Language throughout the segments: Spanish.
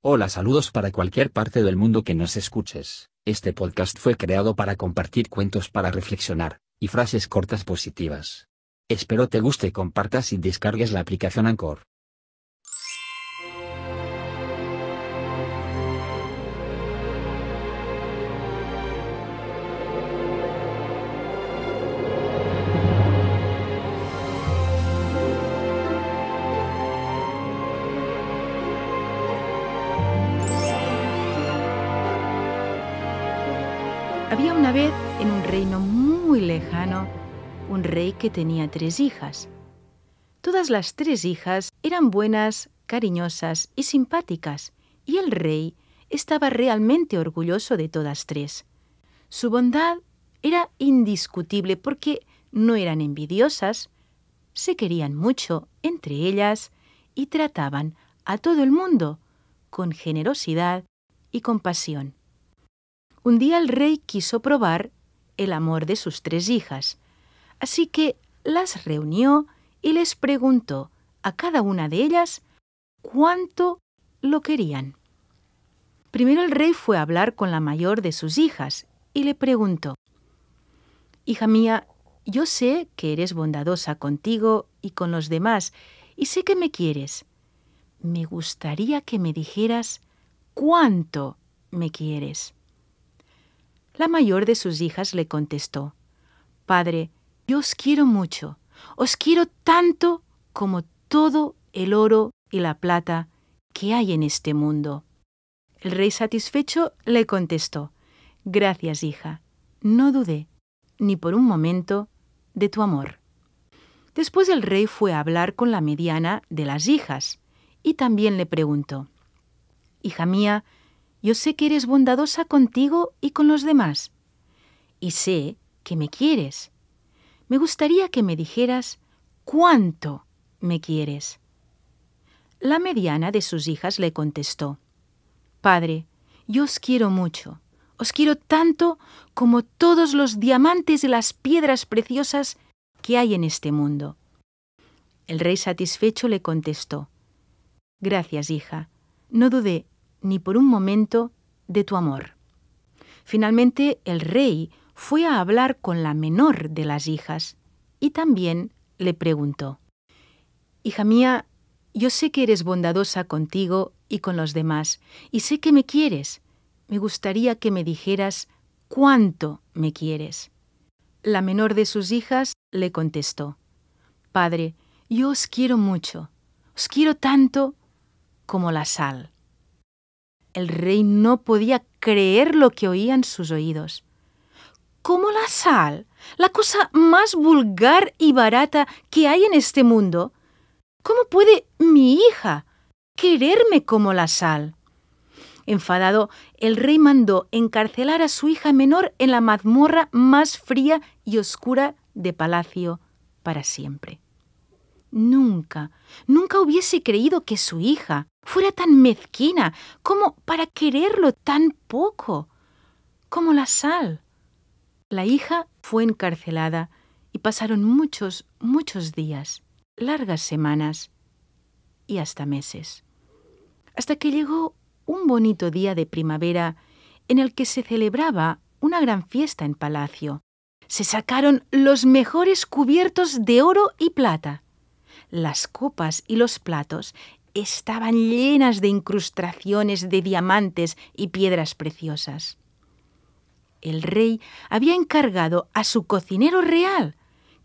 Hola, saludos para cualquier parte del mundo que nos escuches. Este podcast fue creado para compartir cuentos para reflexionar, y frases cortas positivas. Espero te guste, compartas y descargues la aplicación Anchor. Había una vez en un reino muy lejano un rey que tenía tres hijas. Todas las tres hijas eran buenas, cariñosas y simpáticas, y el rey estaba realmente orgulloso de todas tres. Su bondad era indiscutible porque no eran envidiosas, se querían mucho entre ellas y trataban a todo el mundo con generosidad y compasión. Un día el rey quiso probar el amor de sus tres hijas, así que las reunió y les preguntó a cada una de ellas cuánto lo querían. Primero el rey fue a hablar con la mayor de sus hijas y le preguntó, Hija mía, yo sé que eres bondadosa contigo y con los demás, y sé que me quieres. Me gustaría que me dijeras cuánto me quieres. La mayor de sus hijas le contestó, Padre, yo os quiero mucho, os quiero tanto como todo el oro y la plata que hay en este mundo. El rey satisfecho le contestó, Gracias, hija, no dudé, ni por un momento, de tu amor. Después el rey fue a hablar con la mediana de las hijas, y también le preguntó, Hija mía, yo sé que eres bondadosa contigo y con los demás. Y sé que me quieres. Me gustaría que me dijeras cuánto me quieres. La mediana de sus hijas le contestó, Padre, yo os quiero mucho, os quiero tanto como todos los diamantes y las piedras preciosas que hay en este mundo. El rey satisfecho le contestó, Gracias, hija, no dudé ni por un momento de tu amor. Finalmente el rey fue a hablar con la menor de las hijas y también le preguntó, Hija mía, yo sé que eres bondadosa contigo y con los demás, y sé que me quieres. Me gustaría que me dijeras cuánto me quieres. La menor de sus hijas le contestó, Padre, yo os quiero mucho, os quiero tanto como la sal. El rey no podía creer lo que oían sus oídos. ¿Cómo la sal? La cosa más vulgar y barata que hay en este mundo. ¿Cómo puede mi hija quererme como la sal? Enfadado, el rey mandó encarcelar a su hija menor en la mazmorra más fría y oscura de palacio para siempre. Nunca, nunca hubiese creído que su hija fuera tan mezquina. Como para quererlo tan poco, como la sal. La hija fue encarcelada y pasaron muchos, muchos días, largas semanas y hasta meses, hasta que llegó un bonito día de primavera en el que se celebraba una gran fiesta en palacio. Se sacaron los mejores cubiertos de oro y plata las copas y los platos estaban llenas de incrustaciones de diamantes y piedras preciosas. El rey había encargado a su cocinero real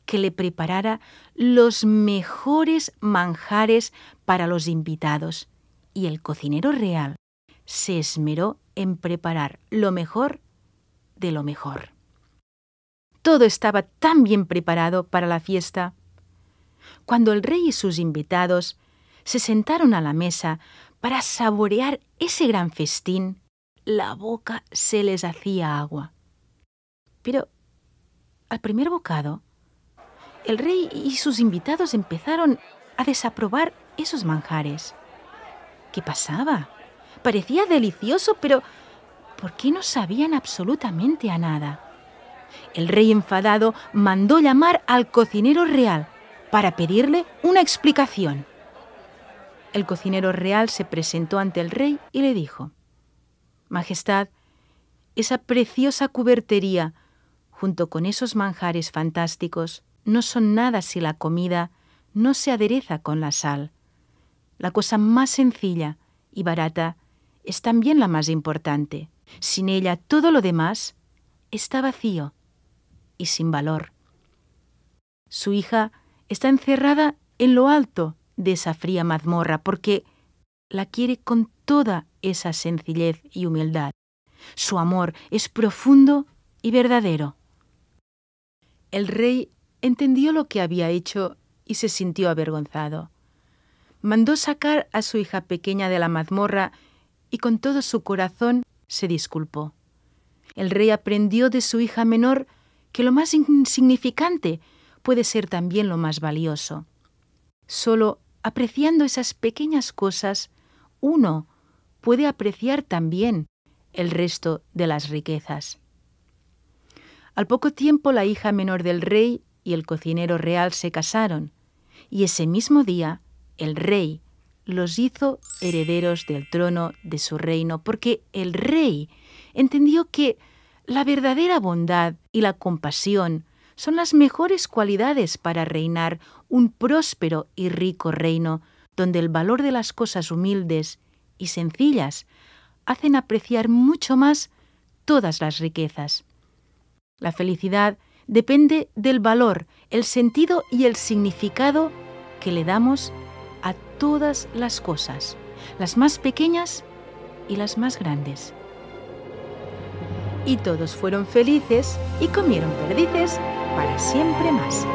que le preparara los mejores manjares para los invitados, y el cocinero real se esmeró en preparar lo mejor de lo mejor. Todo estaba tan bien preparado para la fiesta cuando el rey y sus invitados se sentaron a la mesa para saborear ese gran festín, la boca se les hacía agua. Pero al primer bocado, el rey y sus invitados empezaron a desaprobar esos manjares. ¿Qué pasaba? Parecía delicioso, pero ¿por qué no sabían absolutamente a nada? El rey enfadado mandó llamar al cocinero real para pedirle una explicación. El cocinero real se presentó ante el rey y le dijo, Majestad, esa preciosa cubertería, junto con esos manjares fantásticos, no son nada si la comida no se adereza con la sal. La cosa más sencilla y barata es también la más importante. Sin ella todo lo demás está vacío y sin valor. Su hija está encerrada en lo alto de esa fría mazmorra porque la quiere con toda esa sencillez y humildad. Su amor es profundo y verdadero. El rey entendió lo que había hecho y se sintió avergonzado. Mandó sacar a su hija pequeña de la mazmorra y con todo su corazón se disculpó. El rey aprendió de su hija menor que lo más insignificante puede ser también lo más valioso. Solo apreciando esas pequeñas cosas, uno puede apreciar también el resto de las riquezas. Al poco tiempo la hija menor del rey y el cocinero real se casaron, y ese mismo día el rey los hizo herederos del trono de su reino, porque el rey entendió que la verdadera bondad y la compasión son las mejores cualidades para reinar un próspero y rico reino, donde el valor de las cosas humildes y sencillas hacen apreciar mucho más todas las riquezas. La felicidad depende del valor, el sentido y el significado que le damos a todas las cosas, las más pequeñas y las más grandes. Y todos fueron felices y comieron perdices para siempre más.